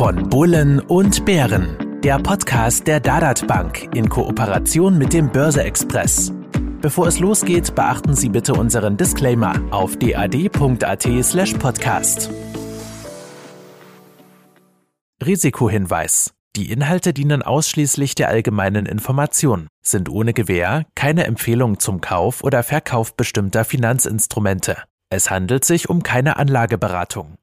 Von Bullen und Bären. Der Podcast der Dadat Bank in Kooperation mit dem Börse Express. Bevor es losgeht, beachten Sie bitte unseren Disclaimer auf dad.at/slash podcast. Risikohinweis. Die Inhalte dienen ausschließlich der allgemeinen Information, sind ohne Gewähr keine Empfehlung zum Kauf oder Verkauf bestimmter Finanzinstrumente. Es handelt sich um keine Anlageberatung.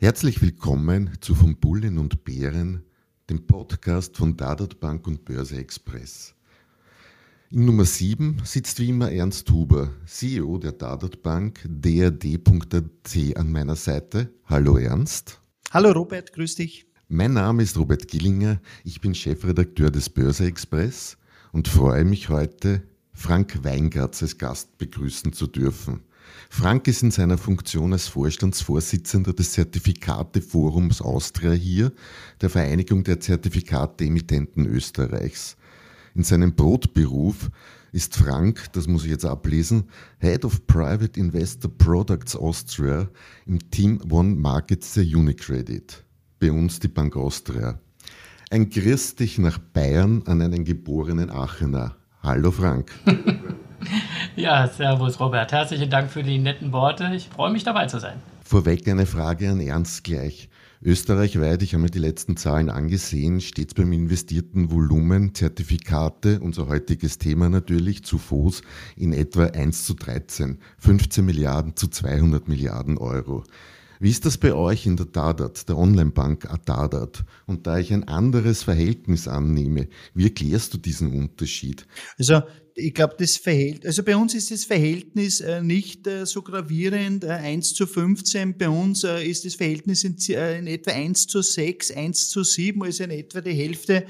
Herzlich willkommen zu Von Bullen und Bären, dem Podcast von Dadat Bank und Börse Express. In Nummer 7 sitzt wie immer Ernst Huber, CEO der Dadat Bank, drd.at an meiner Seite. Hallo Ernst. Hallo Robert, grüß dich. Mein Name ist Robert Gillinger, ich bin Chefredakteur des Börse Express und freue mich heute, Frank Weingartz als Gast begrüßen zu dürfen. Frank ist in seiner Funktion als Vorstandsvorsitzender des Zertifikateforums Austria hier, der Vereinigung der Zertifikateemittenten Österreichs. In seinem Brotberuf ist Frank, das muss ich jetzt ablesen, Head of Private Investor Products Austria im Team One Markets der Unicredit bei uns die Bank Austria. Ein dich nach Bayern an einen geborenen Aachener. Hallo Frank. ja, servus Robert. Herzlichen Dank für die netten Worte. Ich freue mich dabei zu sein. Vorweg eine Frage an Ernst gleich. Österreichweit, ich habe mir die letzten Zahlen angesehen, steht beim investierten Volumen Zertifikate, unser heutiges Thema natürlich, zu FOS in etwa 1 zu 13, 15 Milliarden zu 200 Milliarden Euro. Wie ist das bei euch in der Dadat, der Online-Bank Dadat? Und da ich ein anderes Verhältnis annehme, wie erklärst du diesen Unterschied? Also ich glaube, das Verhältnis, also bei uns ist das Verhältnis äh, nicht äh, so gravierend, äh, 1 zu 15. Bei uns äh, ist das Verhältnis in, äh, etwa 1 zu 6, 1 zu 7, also in etwa die Hälfte äh,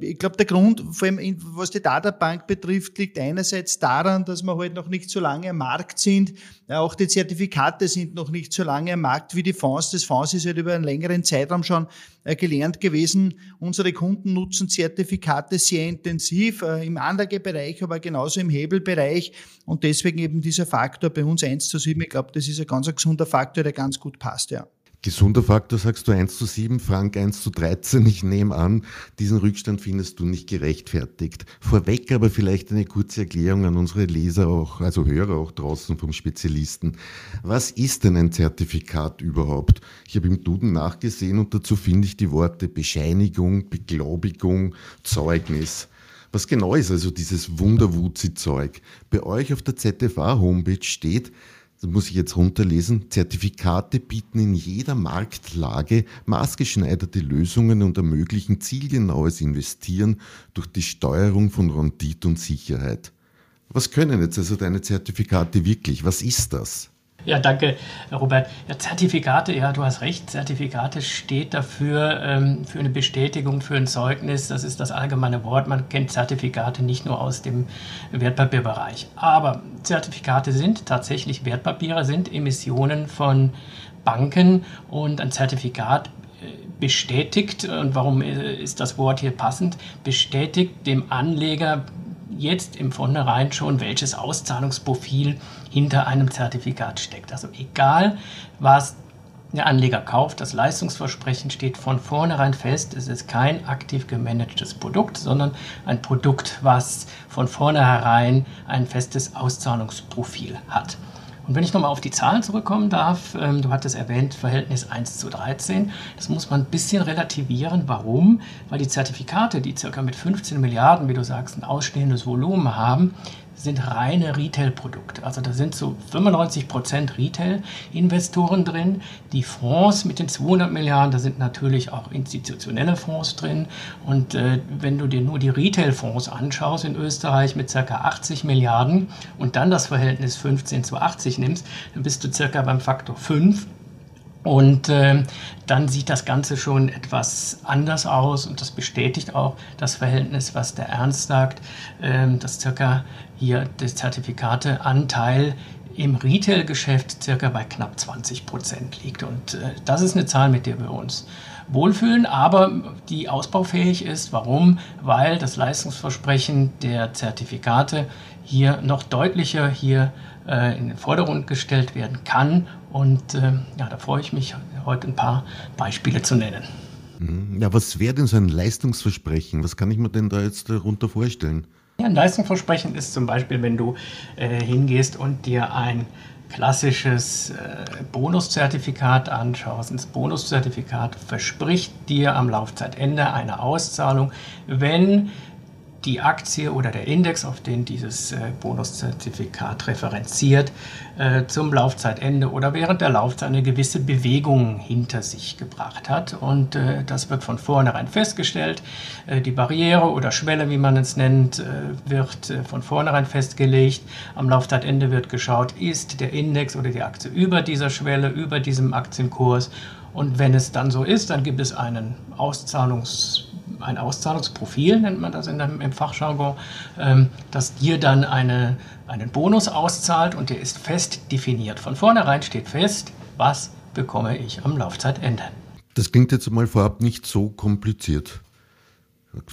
ich glaube, der Grund, vor allem was die Databank betrifft, liegt einerseits daran, dass wir halt noch nicht so lange am Markt sind. Auch die Zertifikate sind noch nicht so lange am Markt wie die Fonds. Das Fonds ist halt über einen längeren Zeitraum schon äh, gelernt gewesen. Unsere Kunden nutzen Zertifikate sehr intensiv äh, im Anlagebereich, aber genauso im Hebelbereich. Und deswegen eben dieser Faktor bei uns 1 zu 7. Ich glaube, das ist ein ganz gesunder Faktor, der ganz gut passt, ja. Gesunder Faktor sagst du 1 zu 7, Frank 1 zu 13. Ich nehme an, diesen Rückstand findest du nicht gerechtfertigt. Vorweg aber vielleicht eine kurze Erklärung an unsere Leser auch, also Hörer auch draußen vom Spezialisten. Was ist denn ein Zertifikat überhaupt? Ich habe im Duden nachgesehen und dazu finde ich die Worte Bescheinigung, Beglaubigung, Zeugnis. Was genau ist also dieses Wunderwuzi-Zeug? Bei euch auf der ZFA-Homepage steht, das muss ich jetzt runterlesen, Zertifikate bieten in jeder Marktlage maßgeschneiderte Lösungen und ermöglichen zielgenaues Investieren durch die Steuerung von Rendite und Sicherheit. Was können jetzt also deine Zertifikate wirklich? Was ist das? Ja, danke, Robert. Ja, Zertifikate, ja, du hast recht. Zertifikate steht dafür ähm, für eine Bestätigung, für ein Zeugnis. Das ist das allgemeine Wort. Man kennt Zertifikate nicht nur aus dem Wertpapierbereich. Aber Zertifikate sind tatsächlich Wertpapiere, sind Emissionen von Banken und ein Zertifikat äh, bestätigt, und warum äh, ist das Wort hier passend, bestätigt dem Anleger jetzt im Vornherein schon, welches Auszahlungsprofil hinter einem Zertifikat steckt. Also egal, was der Anleger kauft, das Leistungsversprechen steht von vornherein fest. Es ist kein aktiv gemanagtes Produkt, sondern ein Produkt, was von vornherein ein festes Auszahlungsprofil hat. Und wenn ich nochmal auf die Zahlen zurückkommen darf, ähm, du hattest erwähnt, Verhältnis 1 zu 13. Das muss man ein bisschen relativieren. Warum? Weil die Zertifikate, die circa mit 15 Milliarden, wie du sagst, ein ausstehendes Volumen haben, sind reine Retail-Produkte. Also da sind so 95% Retail-Investoren drin. Die Fonds mit den 200 Milliarden, da sind natürlich auch institutionelle Fonds drin. Und äh, wenn du dir nur die Retail-Fonds anschaust in Österreich mit ca. 80 Milliarden und dann das Verhältnis 15 zu 80 nimmst, dann bist du circa beim Faktor 5 und äh, dann sieht das Ganze schon etwas anders aus und das bestätigt auch das Verhältnis, was der Ernst sagt, äh, dass circa hier der Zertifikateanteil im Retail-Geschäft circa bei knapp 20 Prozent liegt. Und äh, das ist eine Zahl, mit der wir uns wohlfühlen, aber die ausbaufähig ist. Warum? Weil das Leistungsversprechen der Zertifikate hier noch deutlicher hier äh, in den Vordergrund gestellt werden kann. Und äh, ja, da freue ich mich heute ein paar Beispiele zu nennen. Mhm. Ja, was wäre denn so ein Leistungsversprechen? Was kann ich mir denn da jetzt darunter vorstellen? Ja, ein Leistungsversprechen ist zum Beispiel, wenn du äh, hingehst und dir ein klassisches äh, Bonuszertifikat anschaust. Das Bonuszertifikat verspricht dir am Laufzeitende eine Auszahlung, wenn die Aktie oder der Index, auf den dieses äh, Bonuszertifikat referenziert, äh, zum Laufzeitende oder während der Laufzeit eine gewisse Bewegung hinter sich gebracht hat. Und äh, das wird von vornherein festgestellt. Die Barriere oder Schwelle, wie man es nennt, wird von vornherein festgelegt. Am Laufzeitende wird geschaut, ist der Index oder die Aktie über dieser Schwelle, über diesem Aktienkurs. Und wenn es dann so ist, dann gibt es einen Auszahlungs ein Auszahlungsprofil, nennt man das in dem, im Fachjargon, ähm, das dir dann eine, einen Bonus auszahlt und der ist fest definiert. Von vornherein steht fest, was bekomme ich am Laufzeitende. Das klingt jetzt mal vorab nicht so kompliziert.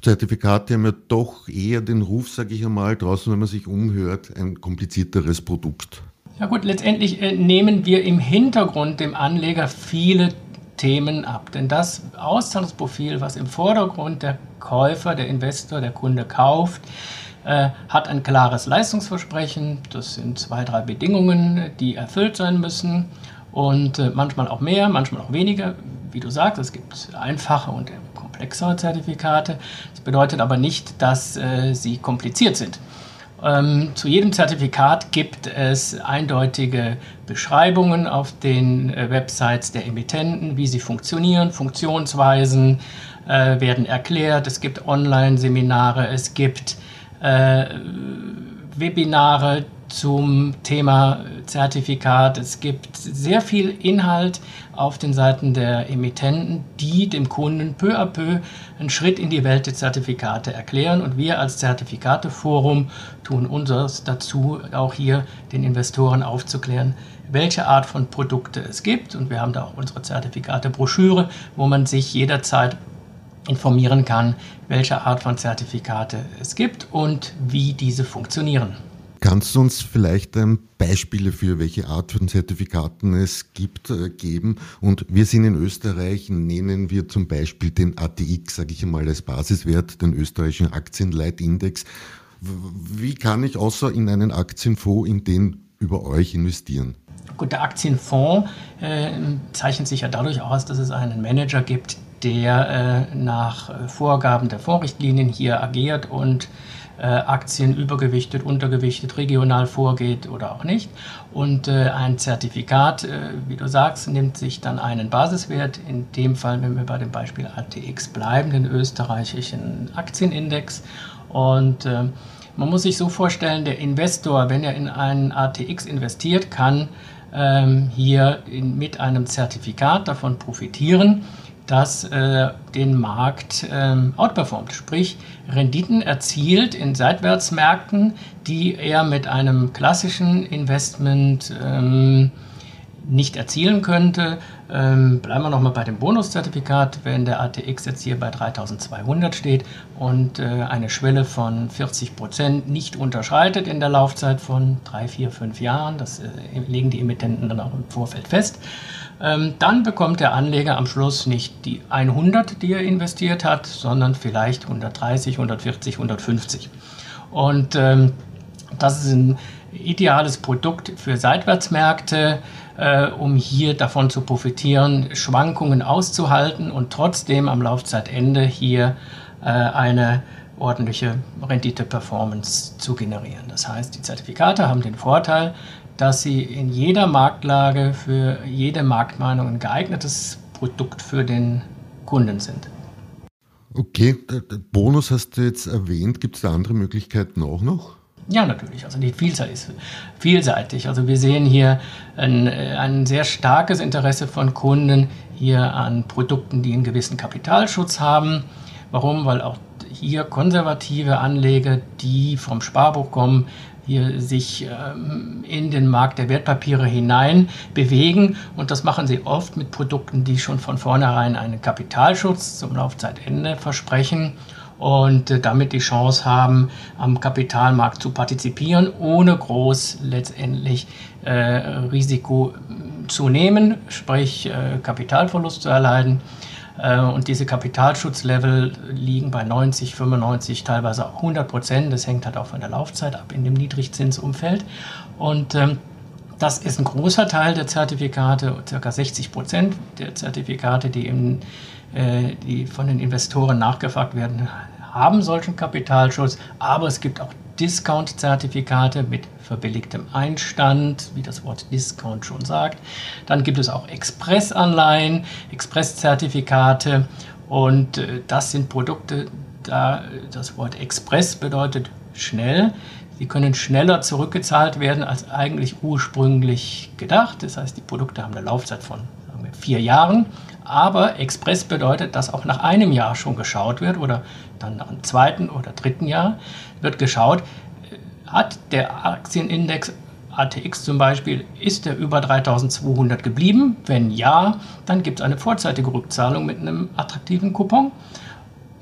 Zertifikate haben ja doch eher den Ruf, sage ich einmal, draußen, wenn man sich umhört, ein komplizierteres Produkt. Ja gut, letztendlich äh, nehmen wir im Hintergrund dem Anleger viele Themen ab. Denn das Auszahlungsprofil, was im Vordergrund der Käufer, der Investor, der Kunde kauft, äh, hat ein klares Leistungsversprechen. Das sind zwei, drei Bedingungen, die erfüllt sein müssen. Und äh, manchmal auch mehr, manchmal auch weniger. Wie du sagst, es gibt einfache und komplexere Zertifikate. Das bedeutet aber nicht, dass äh, sie kompliziert sind. Ähm, zu jedem Zertifikat gibt es eindeutige Beschreibungen auf den äh, Websites der Emittenten, wie sie funktionieren, Funktionsweisen äh, werden erklärt. Es gibt Online-Seminare, es gibt äh, Webinare zum Thema Zertifikat. Es gibt sehr viel Inhalt auf den Seiten der Emittenten, die dem Kunden peu à peu einen Schritt in die Welt der Zertifikate erklären. Und wir als Zertifikateforum tun unseres dazu, auch hier den Investoren aufzuklären, welche Art von Produkte es gibt. Und wir haben da auch unsere Zertifikate-Broschüre, wo man sich jederzeit informieren kann, welche Art von Zertifikate es gibt und wie diese funktionieren. Kannst du uns vielleicht ähm, Beispiele für welche Art von Zertifikaten es gibt äh, geben? Und wir sind in Österreich, nennen wir zum Beispiel den ATX, sage ich einmal als Basiswert, den österreichischen Aktienleitindex. Wie kann ich außer in einen Aktienfonds in den über euch investieren? Gut, der Aktienfonds äh, zeichnet sich ja dadurch aus, dass es einen Manager gibt, der äh, nach äh, Vorgaben der Fondsrichtlinien hier agiert und Aktien übergewichtet, untergewichtet, regional vorgeht oder auch nicht. Und äh, ein Zertifikat, äh, wie du sagst, nimmt sich dann einen Basiswert, in dem Fall, wenn wir bei dem Beispiel ATX bleiben, den österreichischen Aktienindex. Und äh, man muss sich so vorstellen, der Investor, wenn er in einen ATX investiert, kann ähm, hier mit einem Zertifikat davon profitieren das äh, den Markt ähm, outperformt, sprich Renditen erzielt in Seitwärtsmärkten, die er mit einem klassischen Investment ähm, nicht erzielen könnte. Ähm, bleiben wir nochmal bei dem Bonuszertifikat, wenn der ATX jetzt hier bei 3200 steht und äh, eine Schwelle von 40 Prozent nicht unterschreitet in der Laufzeit von 3, 4, 5 Jahren, das äh, legen die Emittenten dann auch im Vorfeld fest, dann bekommt der Anleger am Schluss nicht die 100, die er investiert hat, sondern vielleicht 130, 140, 150. Und ähm, das ist ein ideales Produkt für Seitwärtsmärkte, äh, um hier davon zu profitieren, Schwankungen auszuhalten und trotzdem am Laufzeitende hier äh, eine ordentliche Rendite-Performance zu generieren. Das heißt, die Zertifikate haben den Vorteil, dass sie in jeder Marktlage für jede Marktmeinung ein geeignetes Produkt für den Kunden sind. Okay, Bonus hast du jetzt erwähnt. Gibt es da andere Möglichkeiten auch noch? Ja, natürlich. Also die Vielzahl ist vielseitig. Also wir sehen hier ein, ein sehr starkes Interesse von Kunden hier an Produkten, die einen gewissen Kapitalschutz haben. Warum? Weil auch hier konservative Anleger, die vom Sparbuch kommen, hier sich ähm, in den Markt der Wertpapiere hinein bewegen. Und das machen sie oft mit Produkten, die schon von vornherein einen Kapitalschutz zum Laufzeitende versprechen. und äh, damit die Chance haben, am Kapitalmarkt zu partizipieren, ohne groß letztendlich äh, Risiko zu nehmen, sprich äh, Kapitalverlust zu erleiden. Äh, und diese Kapitalschutzlevel liegen bei 90, 95, teilweise auch 100 Prozent. Das hängt halt auch von der Laufzeit ab in dem Niedrigzinsumfeld. Und ähm, das ist ein großer Teil der Zertifikate, ca. 60 Prozent der Zertifikate, die, im, äh, die von den Investoren nachgefragt werden, haben solchen Kapitalschutz. Aber es gibt auch Discount-Zertifikate mit verbilligtem Einstand, wie das Wort Discount schon sagt. Dann gibt es auch Expressanleihen, Express-Zertifikate und äh, das sind Produkte, da das Wort Express bedeutet schnell. Sie können schneller zurückgezahlt werden als eigentlich ursprünglich gedacht. Das heißt, die Produkte haben eine Laufzeit von vier Jahren. Aber Express bedeutet, dass auch nach einem Jahr schon geschaut wird oder dann nach zweiten oder dritten Jahr wird geschaut, hat der Aktienindex ATX zum Beispiel, ist er über 3200 geblieben? Wenn ja, dann gibt es eine vorzeitige Rückzahlung mit einem attraktiven Coupon.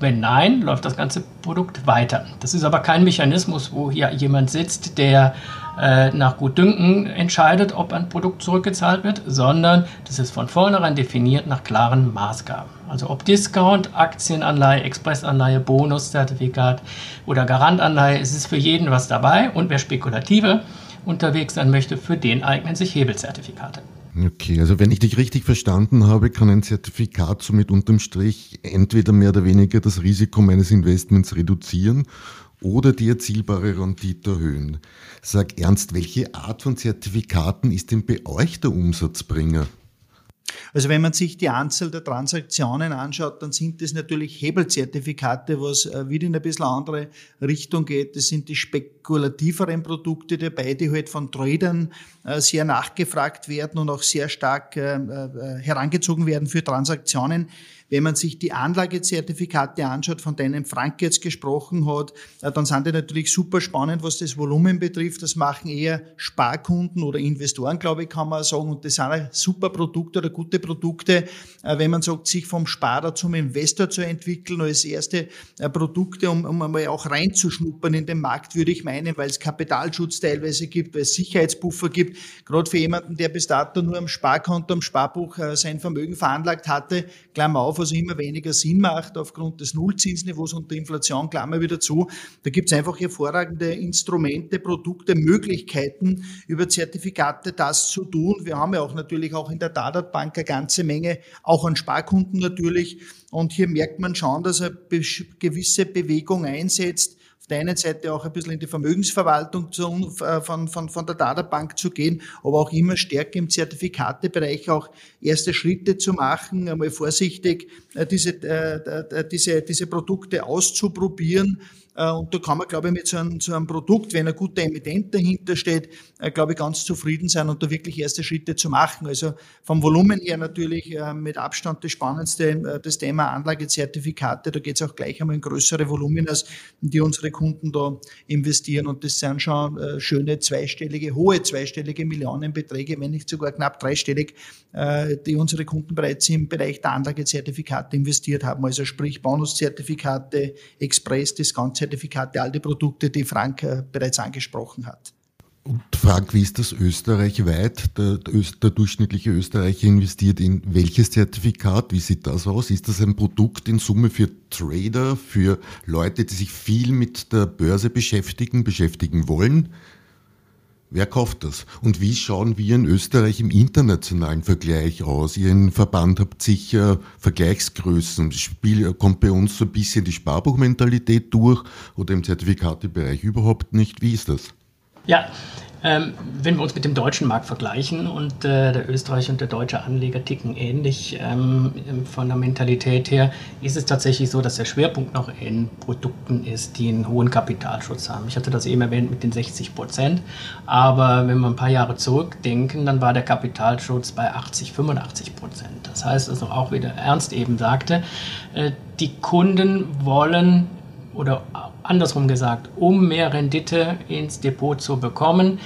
Wenn nein, läuft das ganze Produkt weiter. Das ist aber kein Mechanismus, wo hier jemand sitzt, der äh, nach Gutdünken entscheidet, ob ein Produkt zurückgezahlt wird, sondern das ist von vornherein definiert nach klaren Maßgaben. Also ob Discount, Aktienanleihe, Expressanleihe, Bonuszertifikat oder Garantanleihe, es ist für jeden was dabei und wer spekulative unterwegs sein möchte, für den eignen sich Hebelzertifikate. Okay, also wenn ich dich richtig verstanden habe, kann ein Zertifikat somit unterm Strich entweder mehr oder weniger das Risiko meines Investments reduzieren oder die erzielbare Rendite erhöhen. Sag ernst, welche Art von Zertifikaten ist denn bei euch der Umsatzbringer? Also wenn man sich die Anzahl der Transaktionen anschaut, dann sind das natürlich Hebelzertifikate, was äh, wieder in ein bisschen andere Richtung geht. Das sind die spekulativeren Produkte dabei, die halt von Tradern äh, sehr nachgefragt werden und auch sehr stark äh, herangezogen werden für Transaktionen. Wenn man sich die Anlagezertifikate anschaut, von denen Frank jetzt gesprochen hat, äh, dann sind die natürlich super spannend, was das Volumen betrifft. Das machen eher Sparkunden oder Investoren, glaube ich, kann man sagen. Und das sind super Produkte oder gute Produkte, äh, wenn man sagt, sich vom Sparer zum Investor zu entwickeln als erste äh, Produkte, um, um einmal auch reinzuschnuppern in den Markt, würde ich meinen, weil es Kapitalschutz teilweise gibt, weil es Sicherheitspuffer gibt. Gerade für jemanden, der bis dato nur am Sparkonto, am Sparbuch sein Vermögen veranlagt hatte, Klammer auf, was immer weniger Sinn macht aufgrund des Nullzinsniveaus und der Inflation, Klammer wieder zu. Da gibt es einfach hervorragende Instrumente, Produkte, Möglichkeiten, über Zertifikate das zu tun. Wir haben ja auch natürlich auch in der Dadatbank eine ganze Menge, auch an Sparkunden natürlich. Und hier merkt man schon, dass er gewisse Bewegung einsetzt der einen Seite auch ein bisschen in die Vermögensverwaltung zu, äh, von, von, von der Databank zu gehen, aber auch immer stärker im Zertifikatebereich auch erste Schritte zu machen, einmal vorsichtig äh, diese, äh, diese, diese Produkte auszuprobieren und da kann man, glaube ich, mit so einem, so einem Produkt, wenn ein guter Emittent dahinter steht, äh, glaube ich, ganz zufrieden sein und da wirklich erste Schritte zu machen. Also vom Volumen her natürlich äh, mit Abstand das Spannendste, das Thema Anlagezertifikate. Da geht es auch gleich einmal in größere Volumina, die unsere Kunden da investieren. Und das sind schon schöne zweistellige, hohe zweistellige Millionenbeträge, wenn nicht sogar knapp dreistellig, die unsere Kunden bereits im Bereich der Anlagezertifikate investiert haben. Also sprich Bonuszertifikate, Express, das Ganze Zertifikate, all die Produkte, die Frank äh, bereits angesprochen hat. Und Frank, wie ist das österreichweit? Der, der, durchschnittliche Österreicher investiert in welches Zertifikat? Wie sieht das aus? Ist das ein Produkt in Summe für Trader, für Leute, die sich viel mit der Börse beschäftigen, beschäftigen wollen? Wer kauft das? Und wie schauen wir in Österreich im internationalen Vergleich aus? Ihr Verband habt sicher Vergleichsgrößen. Spiel, kommt bei uns so ein bisschen die Sparbuchmentalität durch oder im Zertifikatebereich überhaupt nicht? Wie ist das? Ja, ähm, wenn wir uns mit dem deutschen Markt vergleichen und äh, der österreichische und der deutsche Anleger ticken ähnlich ähm, von der Mentalität her, ist es tatsächlich so, dass der Schwerpunkt noch in Produkten ist, die einen hohen Kapitalschutz haben. Ich hatte das eben erwähnt mit den 60 Prozent, aber wenn wir ein paar Jahre zurückdenken, dann war der Kapitalschutz bei 80, 85 Prozent. Das heißt also auch, wie der Ernst eben sagte, äh, die Kunden wollen oder andersrum gesagt, um mehr Rendite ins Depot zu bekommen,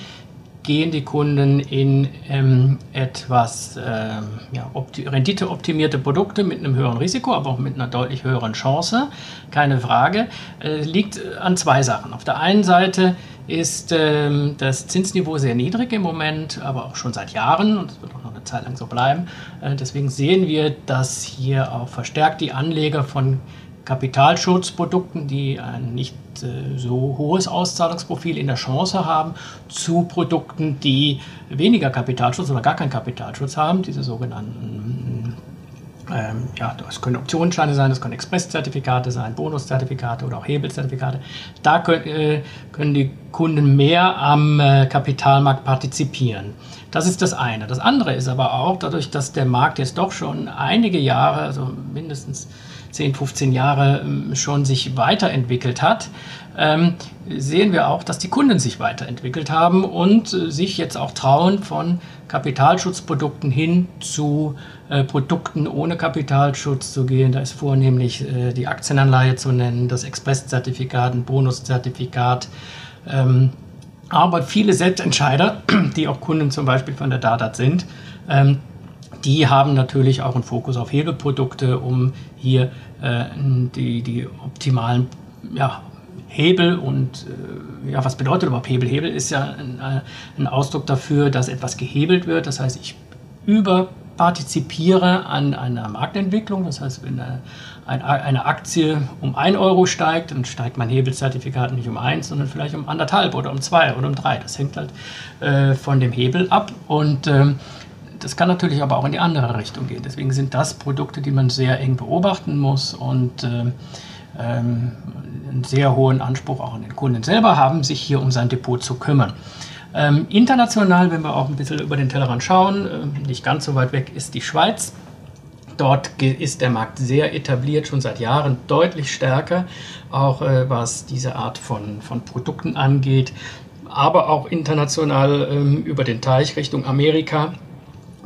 gehen die Kunden in ähm, etwas ähm, ja, renditeoptimierte Produkte mit einem höheren Risiko, aber auch mit einer deutlich höheren Chance. Keine Frage. Äh, liegt an zwei Sachen. Auf der einen Seite ist ähm, das Zinsniveau sehr niedrig im Moment, aber auch schon seit Jahren und es wird auch noch eine Zeit lang so bleiben. Äh, deswegen sehen wir, dass hier auch verstärkt die Anleger von Kapitalschutzprodukten, die ein nicht äh, so hohes Auszahlungsprofil in der Chance haben, zu Produkten, die weniger Kapitalschutz oder gar keinen Kapitalschutz haben, diese sogenannten ähm, ja, das können Optionsscheine sein, das können Expresszertifikate sein, Bonuszertifikate oder auch Hebelzertifikate. Da können, äh, können die Kunden mehr am äh, Kapitalmarkt partizipieren. Das ist das eine. Das andere ist aber auch, dadurch, dass der Markt jetzt doch schon einige Jahre, also mindestens 10, 15 Jahre ähm, schon sich weiterentwickelt hat, ähm, sehen wir auch, dass die Kunden sich weiterentwickelt haben und äh, sich jetzt auch trauen, von Kapitalschutzprodukten hin zu äh, Produkten ohne Kapitalschutz zu gehen. Da ist vornehmlich äh, die Aktienanleihe zu nennen, das Expresszertifikat, ein Bonuszertifikat. Ähm, aber viele Selbstentscheider, die auch Kunden zum Beispiel von der Dadat sind, die haben natürlich auch einen Fokus auf Hebelprodukte, um hier die, die optimalen ja, Hebel und äh, ja, was bedeutet überhaupt Hebel? Hebel ist ja ein, äh, ein, Ausdruck dafür, dass etwas gehebelt wird. Das heißt, ich überpartizipiere an einer Marktentwicklung. Das heißt, wenn eine, eine Aktie um 1 Euro steigt, dann steigt mein Hebelzertifikat nicht um 1, sondern vielleicht um anderthalb oder um 2 oder um 3. Das hängt halt äh, von dem Hebel ab. Und ähm, das kann natürlich aber auch in die andere Richtung gehen. Deswegen sind das Produkte, die man sehr eng beobachten muss und äh, ähm, einen sehr hohen Anspruch auch an den Kunden selber haben, sich hier um sein Depot zu kümmern. Ähm, international, wenn wir auch ein bisschen über den Tellerrand schauen, äh, nicht ganz so weit weg ist die Schweiz. Dort ist der Markt sehr etabliert, schon seit Jahren deutlich stärker, auch äh, was diese Art von, von Produkten angeht, aber auch international ähm, über den Teich Richtung Amerika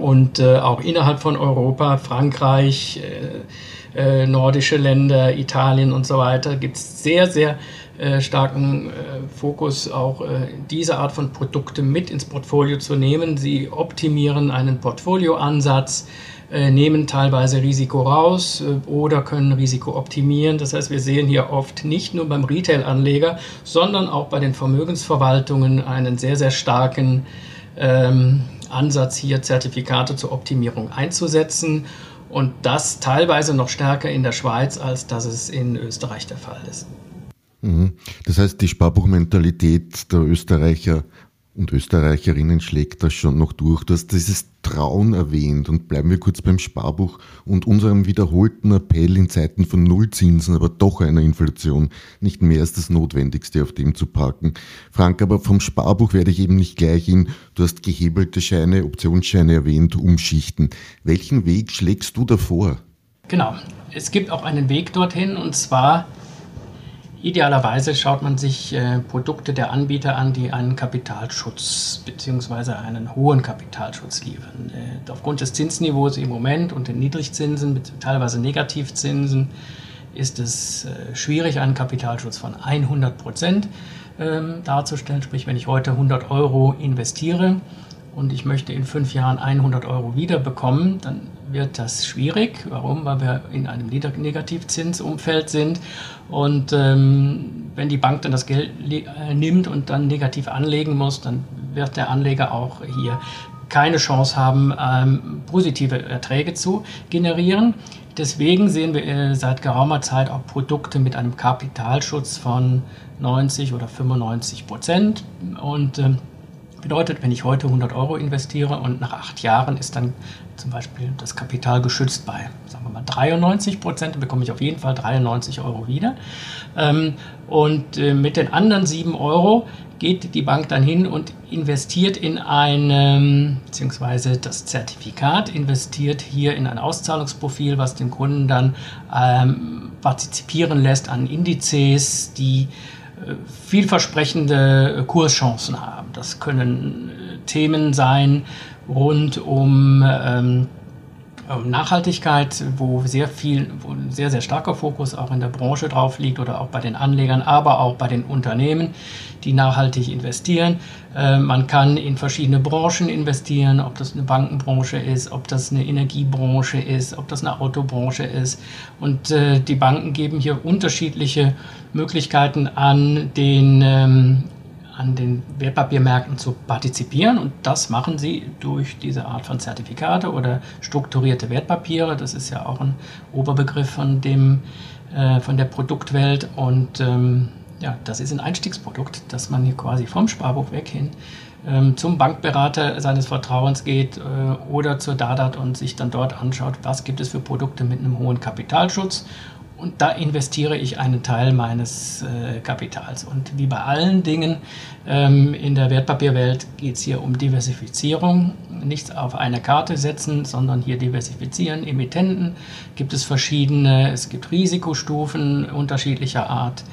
und äh, auch innerhalb von Europa, Frankreich, äh, äh, nordische Länder, Italien und so weiter, gibt es sehr, sehr äh, starken äh, Fokus, auch äh, diese Art von Produkte mit ins Portfolio zu nehmen. Sie optimieren einen Portfolioansatz, nehmen teilweise Risiko raus oder können Risiko optimieren. Das heißt, wir sehen hier oft nicht nur beim Retail-Anleger, sondern auch bei den Vermögensverwaltungen einen sehr, sehr starken ähm, Ansatz, hier Zertifikate zur Optimierung einzusetzen. Und das teilweise noch stärker in der Schweiz, als dass es in Österreich der Fall ist. Mhm. Das heißt, die Sparbuchmentalität der Österreicher und Österreicherinnen schlägt das schon noch durch. Du hast dieses Trauen erwähnt und bleiben wir kurz beim Sparbuch und unserem wiederholten Appell in Zeiten von Nullzinsen, aber doch einer Inflation, nicht mehr als das Notwendigste auf dem zu parken. Frank, aber vom Sparbuch werde ich eben nicht gleich in, du hast gehebelte Scheine, Optionsscheine erwähnt, umschichten. Welchen Weg schlägst du davor? Genau. Es gibt auch einen Weg dorthin und zwar Idealerweise schaut man sich äh, Produkte der Anbieter an, die einen Kapitalschutz bzw. einen hohen Kapitalschutz liefern. Äh, aufgrund des Zinsniveaus im Moment und den Niedrigzinsen, teilweise Negativzinsen, ist es äh, schwierig, einen Kapitalschutz von 100 Prozent ähm, darzustellen. Sprich, wenn ich heute 100 Euro investiere, und ich möchte in fünf Jahren 100 Euro wiederbekommen, dann wird das schwierig. Warum? Weil wir in einem Negativzinsumfeld sind. Und ähm, wenn die Bank dann das Geld äh, nimmt und dann negativ anlegen muss, dann wird der Anleger auch hier keine Chance haben, ähm, positive Erträge zu generieren. Deswegen sehen wir äh, seit geraumer Zeit auch Produkte mit einem Kapitalschutz von 90 oder 95 Prozent. Und ähm, Bedeutet, wenn ich heute 100 Euro investiere und nach acht Jahren ist dann zum Beispiel das Kapital geschützt bei, sagen wir mal, 93 Prozent, dann bekomme ich auf jeden Fall 93 Euro wieder. Ähm, und äh, mit den anderen 7 Euro geht die Bank dann hin und investiert in ein, beziehungsweise das Zertifikat investiert hier in ein Auszahlungsprofil, was den Kunden dann ähm, partizipieren lässt an Indizes, die vielversprechende Kurschancen haben. Das können äh, Themen sein rund um ähm, Nachhaltigkeit, wo sehr viel, wo ein sehr, sehr starker Fokus auch in der Branche drauf liegt oder auch bei den Anlegern, aber auch bei den Unternehmen, die nachhaltig investieren. Äh, man kann in verschiedene Branchen investieren, ob das eine Bankenbranche ist, ob das eine Energiebranche ist, ob das eine Autobranche ist. Und äh, die Banken geben hier unterschiedliche Möglichkeiten an, den ähm, an den Wertpapiermärkten zu partizipieren. Und das machen sie durch diese Art von Zertifikate oder strukturierte Wertpapiere. Das ist ja auch ein Oberbegriff von, dem, äh, von der Produktwelt. Und ähm, ja, das ist ein Einstiegsprodukt, dass man hier quasi vom Sparbuch weg hin ähm, zum Bankberater seines Vertrauens geht äh, oder zur Dadat und sich dann dort anschaut, was gibt es für Produkte mit einem hohen Kapitalschutz und da investiere ich einen Teil meines äh, Kapitals. Und wie bei allen Dingen ähm, in der Wertpapierwelt geht es hier um Diversifizierung. Nichts auf eine Karte setzen, sondern hier diversifizieren. Emittenten gibt es verschiedene. Es gibt Risikostufen unterschiedlicher Art.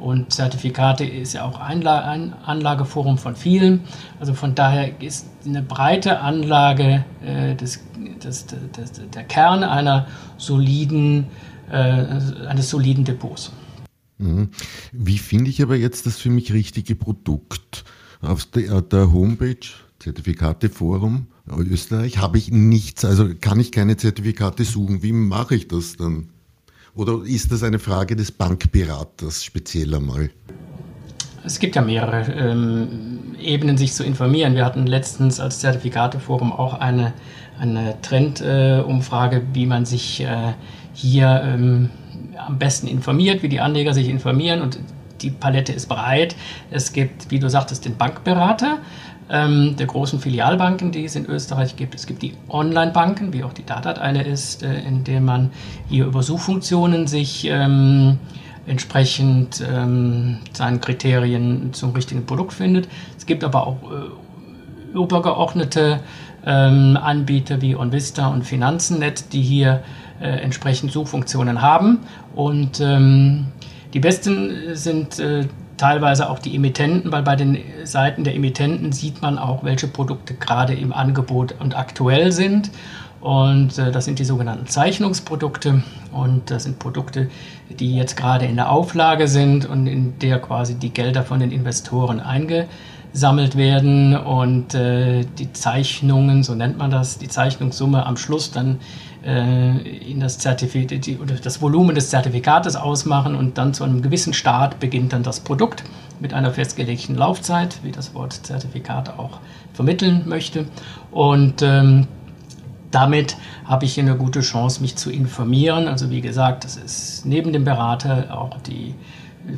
Und Zertifikate ist ja auch ein Anlageforum von vielen. Also von daher ist eine breite Anlage äh, des, des, des, der Kern einer soliden eines soliden Depots. Mhm. Wie finde ich aber jetzt das für mich richtige Produkt? Auf der, der Homepage Zertifikateforum Österreich habe ich nichts, also kann ich keine Zertifikate suchen. Wie mache ich das dann? Oder ist das eine Frage des Bankberaters speziell einmal? Es gibt ja mehrere ähm, Ebenen, sich zu informieren. Wir hatten letztens als Zertifikateforum auch eine, eine Trendumfrage, äh, wie man sich äh, hier ähm, am besten informiert, wie die Anleger sich informieren und die Palette ist breit. Es gibt, wie du sagtest, den Bankberater ähm, der großen Filialbanken, die es in Österreich gibt. Es gibt die Online-Banken, wie auch die Datat eine ist, äh, in der man hier über Suchfunktionen sich ähm, entsprechend ähm, seinen Kriterien zum richtigen Produkt findet. Es gibt aber auch äh, übergeordnete ähm, Anbieter wie OnVista und Finanzennet, die hier äh, entsprechend Suchfunktionen haben. Und ähm, die besten sind äh, teilweise auch die Emittenten, weil bei den Seiten der Emittenten sieht man auch, welche Produkte gerade im Angebot und aktuell sind. Und äh, das sind die sogenannten Zeichnungsprodukte. Und das sind Produkte, die jetzt gerade in der Auflage sind und in der quasi die Gelder von den Investoren eingesammelt werden und äh, die Zeichnungen, so nennt man das, die Zeichnungssumme am Schluss dann äh, in das Zertifikat oder das Volumen des Zertifikates ausmachen und dann zu einem gewissen Start beginnt dann das Produkt mit einer festgelegten Laufzeit, wie das Wort Zertifikat auch vermitteln möchte. Und ähm, damit habe ich hier eine gute Chance, mich zu informieren. Also wie gesagt, das ist neben dem Berater auch die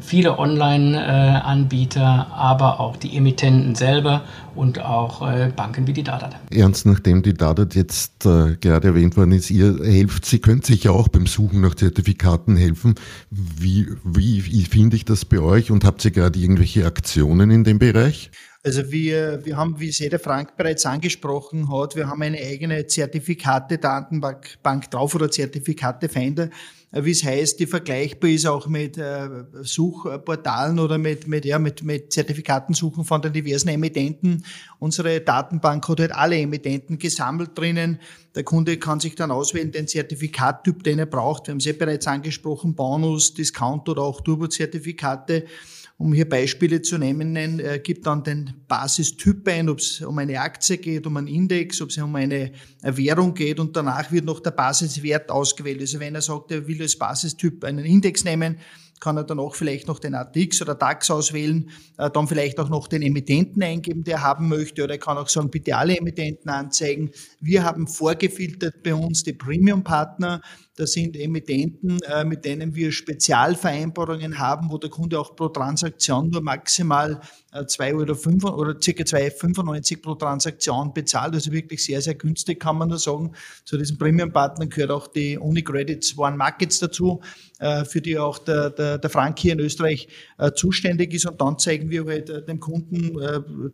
viele Online-Anbieter, aber auch die Emittenten selber und auch äh, Banken wie die Dadat. Ernst, nachdem die Dadat jetzt äh, gerade erwähnt worden ist, ihr helft, Sie können sich ja auch beim Suchen nach Zertifikaten helfen. Wie, wie, wie finde ich das bei euch und habt ihr gerade irgendwelche Aktionen in dem Bereich? Also wir, wir haben, wie es jeder Frank bereits angesprochen hat, wir haben eine eigene Zertifikate-Datenbank drauf oder Zertifikate-Finder, wie es heißt, die vergleichbar ist auch mit äh, Suchportalen oder mit, mit, ja, mit, mit Zertifikatensuchen von den diversen Emittenten. Unsere Datenbank hat halt alle Emittenten gesammelt drinnen. Der Kunde kann sich dann auswählen, den Zertifikattyp, den er braucht. Wir haben es ja bereits angesprochen, Bonus, Discount oder auch Turbo-Zertifikate um hier Beispiele zu nennen, äh, gibt dann den Basistyp ein, ob es um eine Aktie geht, um einen Index, ob es um eine Währung geht und danach wird noch der Basiswert ausgewählt. Also wenn er sagt, er will als Basistyp einen Index nehmen, kann er dann auch vielleicht noch den ATX oder DAX auswählen, äh, dann vielleicht auch noch den Emittenten eingeben, der er haben möchte, oder er kann auch sagen, bitte alle Emittenten anzeigen. Wir haben vorgefiltert bei uns die Premium-Partner, das sind Emittenten, äh, mit denen wir Spezialvereinbarungen haben, wo der Kunde auch pro Transaktion nur maximal äh, zwei oder fünf oder circa 2,95 pro Transaktion bezahlt. Also wirklich sehr, sehr günstig, kann man nur sagen. Zu diesen Premium-Partnern gehört auch die Unicredits One Markets dazu, äh, für die auch der, der, der Frank hier in Österreich zuständig ist. Und dann zeigen wir halt dem Kunden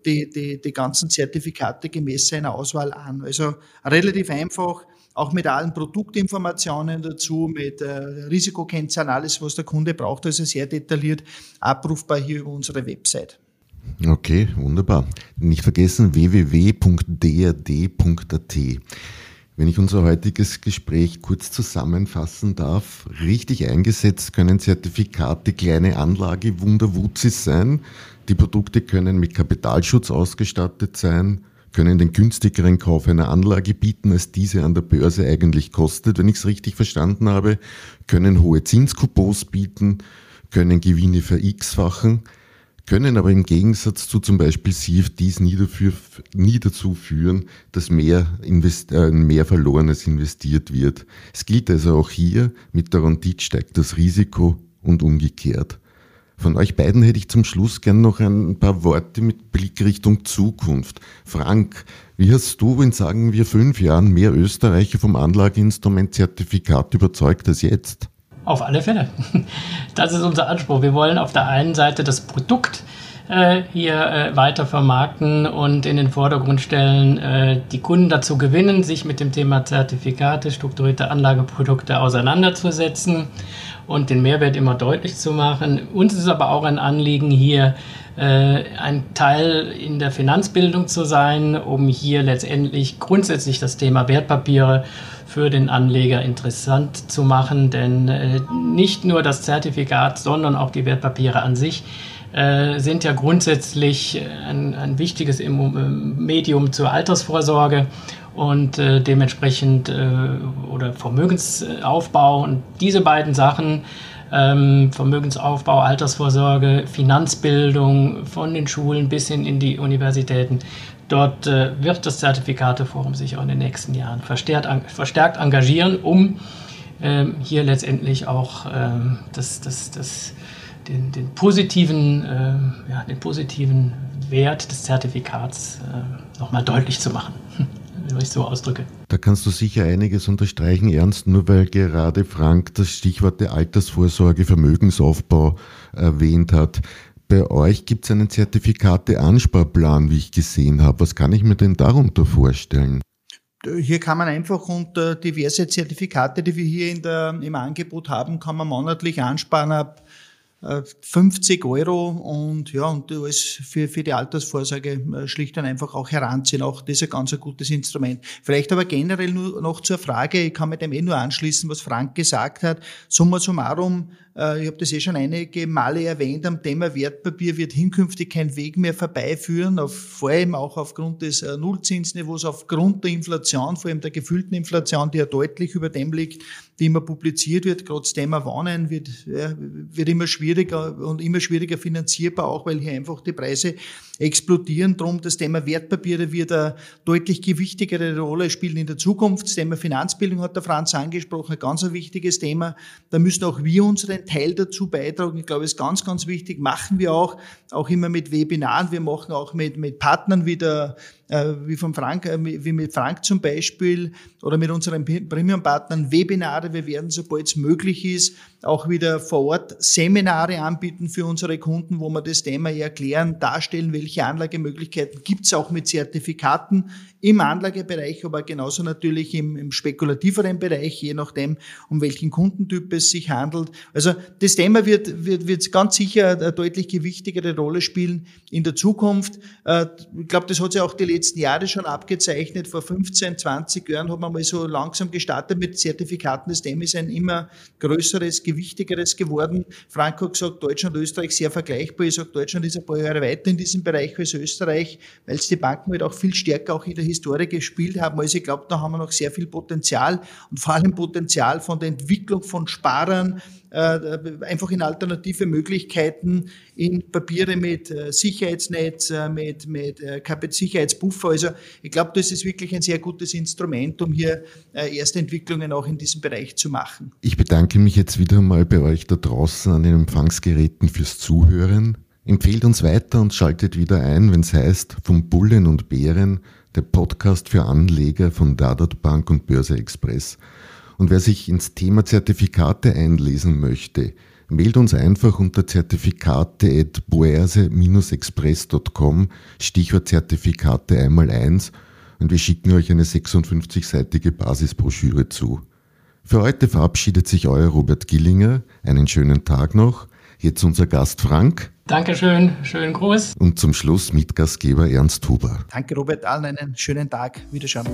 die, die, die ganzen Zertifikate gemäß seiner Auswahl an. Also relativ einfach auch mit allen Produktinformationen dazu, mit äh, Risikokennzahlen, alles, was der Kunde braucht, also sehr detailliert abrufbar hier über unsere Website. Okay, wunderbar. Nicht vergessen www.drd.at. Wenn ich unser heutiges Gespräch kurz zusammenfassen darf, richtig eingesetzt können Zertifikate kleine Anlage Wunderwuzis sein. Die Produkte können mit Kapitalschutz ausgestattet sein, können den günstigeren Kauf einer Anlage bieten, als diese an der Börse eigentlich kostet, wenn ich es richtig verstanden habe, können hohe Zinskupons bieten, können Gewinne ver-x-fachen können aber im Gegensatz zu zum Beispiel CFDs nie, dafür, nie dazu führen, dass mehr, invest, äh, mehr Verlorenes investiert wird. Es gilt also auch hier, mit der Rendite steigt das Risiko und umgekehrt. Von euch beiden hätte ich zum Schluss gern noch ein paar Worte mit Blick Richtung Zukunft. Frank, wie hast du in, sagen wir, fünf Jahren mehr Österreicher vom Anlageinstrument Zertifikat überzeugt als jetzt? Auf alle Fälle. Das ist unser Anspruch. Wir wollen auf der einen Seite das Produkt äh, hier äh, weiter vermarkten und in den Vordergrund stellen, äh, die Kunden dazu gewinnen, sich mit dem Thema Zertifikate, strukturierte Anlageprodukte auseinanderzusetzen und den Mehrwert immer deutlich zu machen. Uns ist aber auch ein Anliegen, hier äh, ein Teil in der Finanzbildung zu sein, um hier letztendlich grundsätzlich das Thema Wertpapiere für den Anleger interessant zu machen, denn äh, nicht nur das Zertifikat, sondern auch die Wertpapiere an sich äh, sind ja grundsätzlich ein, ein wichtiges Medium zur Altersvorsorge und äh, dementsprechend äh, oder Vermögensaufbau und diese beiden Sachen ähm, Vermögensaufbau, Altersvorsorge, Finanzbildung von den Schulen bis hin in die Universitäten. Dort äh, wird das Zertifikateforum sich auch in den nächsten Jahren verstärkt, verstärkt engagieren, um ähm, hier letztendlich auch ähm, das, das, das, den, den, positiven, äh, ja, den positiven Wert des Zertifikats äh, nochmal deutlich zu machen wenn ich so ausdrücke. Da kannst du sicher einiges unterstreichen, Ernst, nur weil gerade Frank das Stichwort der Altersvorsorge, Vermögensaufbau erwähnt hat. Bei euch gibt es einen Zertifikate-Ansparplan, wie ich gesehen habe. Was kann ich mir denn darunter vorstellen? Hier kann man einfach unter diverse Zertifikate, die wir hier in der, im Angebot haben, kann man monatlich ansparen ab 50 Euro und ja, und alles für, für die Altersvorsorge äh, schlicht und einfach auch heranziehen. Auch das ist ein ganz gutes Instrument. Vielleicht aber generell nur noch zur Frage, ich kann mit dem eh nur anschließen, was Frank gesagt hat. Summa summarum, äh, ich habe das eh schon einige Male erwähnt, am Thema Wertpapier wird hinkünftig kein Weg mehr vorbeiführen, auf, vor allem auch aufgrund des äh, Nullzinsniveaus, aufgrund der Inflation, vor allem der gefühlten Inflation, die ja deutlich über dem liegt, die immer publiziert wird. Gerade das Thema Wohnen wird, ja, wird immer schwieriger und immer schwieriger finanzierbar, auch weil hier einfach die Preise explodieren. Drum das Thema Wertpapiere wird eine deutlich gewichtigere Rolle spielen in der Zukunft. Das Thema Finanzbildung hat der Franz angesprochen, ein ganz ein wichtiges Thema. Da müssen auch wir unseren Teil dazu beitragen. Ich glaube, es ist ganz, ganz wichtig. Machen wir auch, auch immer mit Webinaren. Wir machen auch mit, mit Partnern wieder wie von Frank, äh, wie mit Frank zum Beispiel oder mit unseren Premium-Partnern Webinare. Wir werden, sobald es möglich ist, auch wieder vor Ort Seminare anbieten für unsere Kunden, wo wir das Thema erklären, darstellen, welche Anlagemöglichkeiten gibt es auch mit Zertifikaten im Anlagebereich, aber genauso natürlich im, im spekulativeren Bereich, je nachdem, um welchen Kundentyp es sich handelt. Also das Thema wird, wird, wird ganz sicher eine deutlich gewichtigere Rolle spielen in der Zukunft. Äh, ich glaube, das hat sich auch die letzten Jahre schon abgezeichnet. Vor 15, 20 Jahren hat man mal so langsam gestartet mit Zertifikaten. Das Thema ist ein immer größeres, gewichtigeres geworden. Frank hat gesagt, Deutschland und Österreich sehr vergleichbar. Ich sage, Deutschland ist ein paar Jahre weiter in diesem Bereich als Österreich, weil es die Banken halt auch viel stärker auch in der Historie gespielt haben. Also ich glaube, da haben wir noch sehr viel Potenzial und vor allem Potenzial von der Entwicklung von Sparern, einfach in alternative Möglichkeiten, in Papiere mit äh, Sicherheitsnetz, äh, mit, mit Sicherheitsbuffer. Also ich glaube, das ist wirklich ein sehr gutes Instrument, um hier erste Entwicklungen auch in diesem Bereich zu machen. Ich bedanke mich jetzt wieder mal bei euch da draußen an den Empfangsgeräten fürs Zuhören. Empfehlt uns weiter und schaltet wieder ein, wenn es heißt, vom Bullen und Bären, der Podcast für Anleger von Dadat Bank und Börse Express. Und wer sich ins Thema Zertifikate einlesen möchte, mailt uns einfach unter zertifikate.boerse-express.com, Stichwort Zertifikate einmal eins und wir schicken euch eine 56-seitige Basisbroschüre zu. Für heute verabschiedet sich euer Robert Gillinger. Einen schönen Tag noch. Jetzt unser Gast Frank. Dankeschön, schönen Gruß. Und zum Schluss Mitgastgeber Ernst Huber. Danke Robert, allen einen schönen Tag. Wiederschauen.